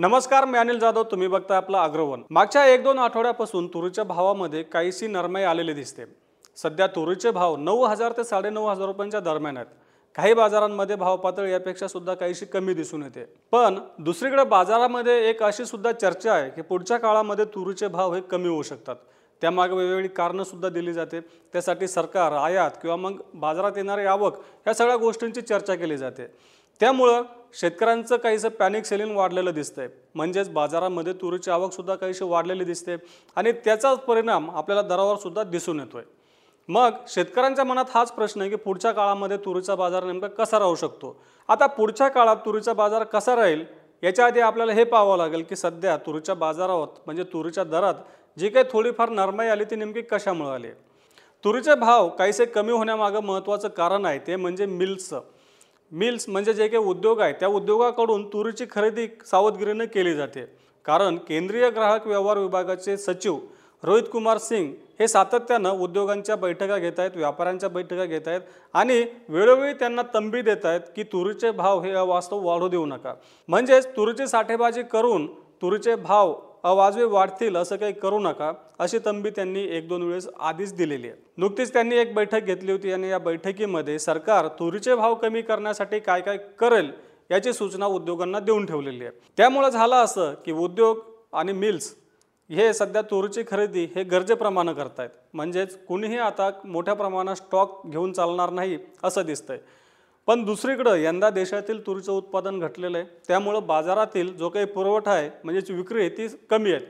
नमस्कार मी अनिल जाधव. तुम्ही बघता आपलं अग्रवन. मागच्या एक दोन आठवड्यापासून तुरीच्या भावामध्ये काहीशी नरमाई आलेली दिसते. सध्या तुरीचे भाव नऊ हजार ते साडेनऊ हजार रुपयांच्या दरम्यान आहेत. काही बाजारांमध्ये भाव पातळी यापेक्षा सुद्धा काहीशी कमी दिसून येते. पण दुसरीकडे बाजारामध्ये एक अशी सुद्धा चर्चा आहे की पुढच्या काळामध्ये तुरीचे भाव हे कमी होऊ शकतात. त्यामागे वेगवेगळी कारणं सुद्धा दिली जाते. त्यासाठी सरकार आयात किंवा मग बाजारात येणारी आवक ह्या सगळ्या गोष्टींची चर्चा केली जाते. त्यामुळं शेतकऱ्यांचं काहीसं पॅनिक सेलिंग वाढलेलं दिसतंय. म्हणजेच बाजारामध्ये तुरीची आवकसुद्धा काहीशी वाढलेली दिसते आणि त्याचाच परिणाम आपल्याला दरावर सुद्धा दिसून येतोय. मग शेतकऱ्यांच्या मनात हाच प्रश्न आहे की पुढच्या काळामध्ये तुरीचा बाजार नेमका कसा राहू शकतो? आता पुढच्या काळात तुरीचा बाजार कसा राहील? याच्या आधी आपल्याला हे पाहावं लागेल की सध्या तुरीच्या बाजारावर म्हणजे तुरीच्या दरात जी काही थोडीफार नरमाई आली ती नेमकी कशामुळे आली तुरीचे भाव काहीसे कमी होण्यामागं महत्त्वाचं कारण आहे ते म्हणजे मिल्सचं मिल्स म्हणजे जे काही उद्योग आहे त्या उद्योगाकडून तुरीची खरेदी सावधगिरीने केली जाते. कारण केंद्रीय ग्राहक व्यवहार विभागाचे सचिव रोहित कुमार सिंग हे सातत्यानं उद्योगांच्या बैठका घेत आहेत व्यापाऱ्यांच्या बैठका घेत आहेत आणि वेळोवेळी त्यांना तंबी देत आहेत की तुरीचे भाव हे अवास्तव वाढू देऊ नका. म्हणजेच तुरीची साठेबाजी करून तुरीचे भाव अवाजवी वाढतील असं काही करू नका अशी तंबी त्यांनी एक दोन वेळेस आधीच दिलेली आहे. नुकतीच त्यांनी एक बैठक घेतली होती आणि या बैठकीमध्ये सरकार तुरीचे भाव कमी करण्यासाठी काय काय करेल याची सूचना उद्योगांना देऊन ठेवलेली आहे. त्यामुळं झालं असं की उद्योग आणि मिल्स हे सध्या तुरीची खरेदी हे गरजेप्रमाणे करतायत. म्हणजेच कुणीही आता मोठ्या प्रमाणात स्टॉक घेऊन चालणार नाही असं दिसतंय. पण दुसरीकडं यंदा देशातील तुरीचं उत्पादन घटलेलं आहे. त्यामुळं बाजारातील जो काही पुरवठा आहे म्हणजेच विक्री आहे ती कमी आहे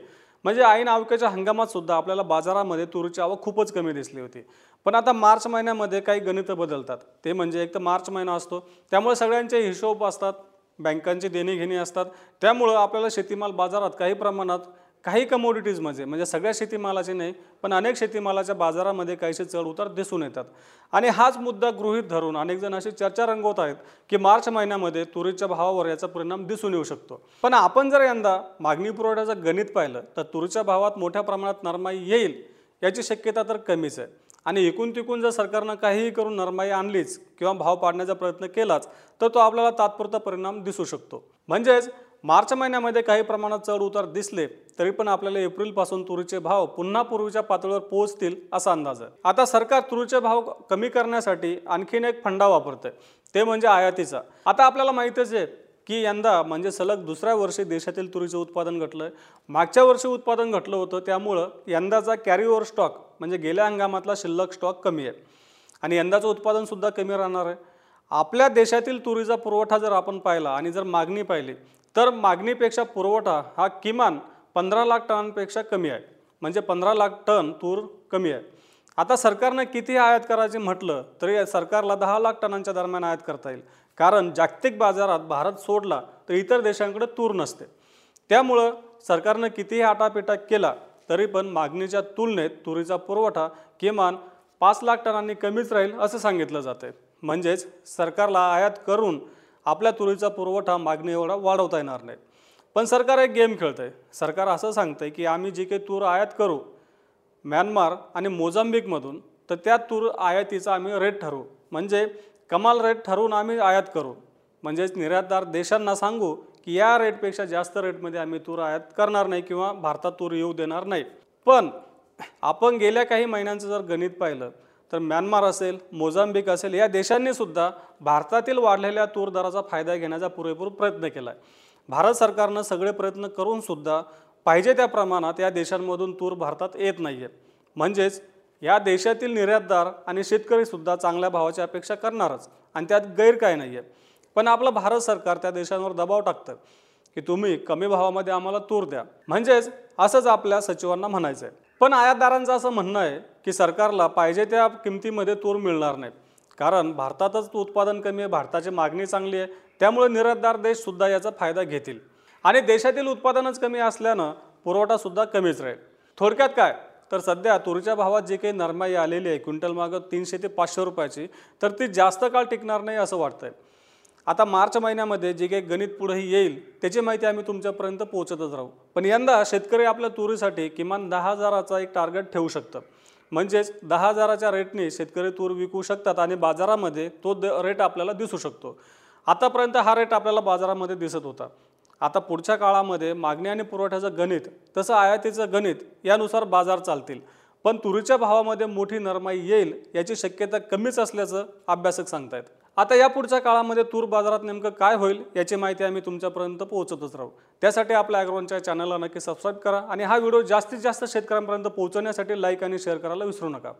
म्हणजे ऐन आवकेच्या हंगामात सुद्धा आपल्याला बाजारामध्ये तुरीची आवक खूपच कमी दिसली होती. पण आता मार्च महिन्यामध्ये काही गणितं बदलतात. ते म्हणजे एक तर मार्च महिना असतो. त्यामुळे सगळ्यांचे हिशोब असतात. बँकांची देणीघेणी असतात. त्यामुळं आपल्याला शेतीमाल बाजारात काही प्रमाणात काही कमोडिटीजमध्ये म्हणजे सगळ्या शेतीमालाचे नाही पण अनेक शेतीमालाच्या बाजारामध्ये काहीसे चढ उतार दिसून येतात. आणि हाच मुद्दा गृहीत धरून अनेक जण अशी चर्चा रंगवत आहेत की मार्च महिन्यामध्ये तुरीच्या भावावर याचा परिणाम दिसून येऊ शकतो. पण आपण जर यंदा मागणी पुरवठ्याचं गणित पाहिलं तर तुरीच्या भावात मोठ्या प्रमाणात नरमाई येईल याची शक्यता तर कमीच आहे. आणि एकूण तिकून जर सरकारनं काहीही करून नरमाई आणलीच किंवा भाव पाडण्याचा प्रयत्न केलाच तर तो आपल्याला तात्पुरता परिणाम दिसू शकतो. म्हणजेच मार्च महिन्यामध्ये काही प्रमाणात चढ उतार दिसले तरी पण आपल्याला एप्रिलपासून तुरीचे भाव पुन्हा पूर्वीच्या पातळीवर पोहोचतील असा अंदाज आहे. आता सरकार तुरीचे भाव कमी करण्यासाठी आणखीन एक फंडा वापरतंय ते म्हणजे आयातीचा. आता आपल्याला माहीतच आहे की यंदा म्हणजे सलग दुसऱ्या वर्षी देशातील तुरीचं उत्पादन घटलं आहे मागच्या वर्षी उत्पादन घटलं होतं त्यामुळं यंदाचा कॅरी स्टॉक म्हणजे गेल्या हंगामातला शिल्लक स्टॉक कमी आहे. आणि यंदाचं उत्पादनसुद्धा कमी राहणार आहे. आपल्या देशातील तुरीचा पुरवठा जर आपण पाहिला आणि जर मागणी पाहिली तर मागणीपेक्षा पुरवठा हा किमान पंधरा लाख टनांपेक्षा कमी आहे. म्हणजे पंधरा लाख टन तूर कमी आहे. आता सरकारनं किती आयात करायचे म्हटलं तरी सरकारला दहा लाख टनांच्या दरम्यान आयात करता येईल. कारण जागतिक बाजारात भारत सोडला तर इतर देशांकडे तूर नसते. त्यामुळं सरकारनं कितीही आटापिटा केला तरी पण मागणीच्या तुलनेत तुरीचा पुरवठा किमान पाच लाख टनांनी कमीच राहील असं सांगितलं जातं म्हणजेच सरकारला आयात करून आपल्या तुरीचा पुरवठा मागणी एवढा वाढवता येणार नाही. पण सरकार एक गेम खेळतंय. सरकार असं सांगतं आहे की आम्ही जी काही तूर आयात करू म्यानमार आणि मोझांबिकमधून तर त्या तूर आयातीचा आम्ही रेट ठरवू. म्हणजे कमाल रेट ठरवून आम्ही आयात करू. म्हणजेच निर्यातदार देशांना सांगू की या रेटपेक्षा जास्त रेटमध्ये आम्ही तूर आयात करणार नाही किंवा भारतात तूर येऊ देणार नाही. पण आपण गेल्या काही महिन्यांचं जर गणित पाहिलं तर म्यानमार असेल मोझांबिक असेल या देशांनीसुद्धा भारतातील वाढलेल्या तूर दराचा फायदा घेण्याचा पुरेपूर प्रयत्न केला आहे भारत सरकारनं सगळे प्रयत्न करून सुद्धा पाहिजे त्या प्रमाणात या देशांमधून तूर भारतात येत नाही आहे म्हणजेच या देशातील निर्यातदार आणि शेतकरीसुद्धा चांगल्या भावाची अपेक्षा करणारच आणि त्यात गैर काय नाही आहे पण आपलं भारत सरकार त्या देशांवर दबाव टाकतं की तुम्ही कमी भावामध्ये आम्हाला तूर द्या. म्हणजेच असंच आपल्या सचिवांना म्हणायचं आहे पण आयातदारांचं असं म्हणणं आहे की सरकारला पाहिजे त्या किमतीमध्ये तूर मिळणार नाही कारण भारतातच उत्पादन कमी आहे भारताची मागणी चांगली आहे त्यामुळे निर्यातदार देशसुद्धा याचा फायदा घेतील. आणि देशातील उत्पादनच कमी असल्यानं पुरवठासुद्धा कमीच राहील. थोडक्यात काय? तर सध्या तुरीच्या भावात जी काही नरमाई आलेली आहे क्विंटल मागं तीनशे ते पाचशे रुपयाची तर ती जास्त काळ टिकणार नाही असं वाटतंय. आता मार्च महिन्यामध्ये जे काही गणित पुढेही येईल त्याची माहिती आम्ही तुमच्यापर्यंत पोहोचतच राहू. पण यंदा शेतकरी आपल्या तुरीसाठी किमान दहा हजाराचा एक टार्गेट ठेवू शकतं म्हणजेच दहा हजाराच्या रेटने शेतकरी तूर विकू शकतात आणि बाजारामध्ये तो द रेट आपल्याला दिसू शकतो. आतापर्यंत हा रेट आपल्याला बाजारामध्ये दिसत होता. आता पुढच्या काळामध्ये मागणी आणि पुरवठ्याचं गणित तसं आयातीचं गणित यानुसार बाजार चालतील. पण तुरीच्या भावामध्ये मोठी नरमाई येईल याची शक्यता कमीच असल्याचं अभ्यासक सांगतायत. आता या पुढच्या काळामध्ये तूर बाजारात नेमकं काय होईल याची माहिती आम्ही तुमच्यापर्यंत पोहोचतच राहू. त्यासाठी आपल्या ॲग्रोनच्या चॅनलला नक्की सबस्क्राईब करा आणि हा व्हिडिओ जास्तीत जास्त शेतकऱ्यांपर्यंत पोहोचवण्यासाठी लाईक आणि शेअर करायला विसरू नका.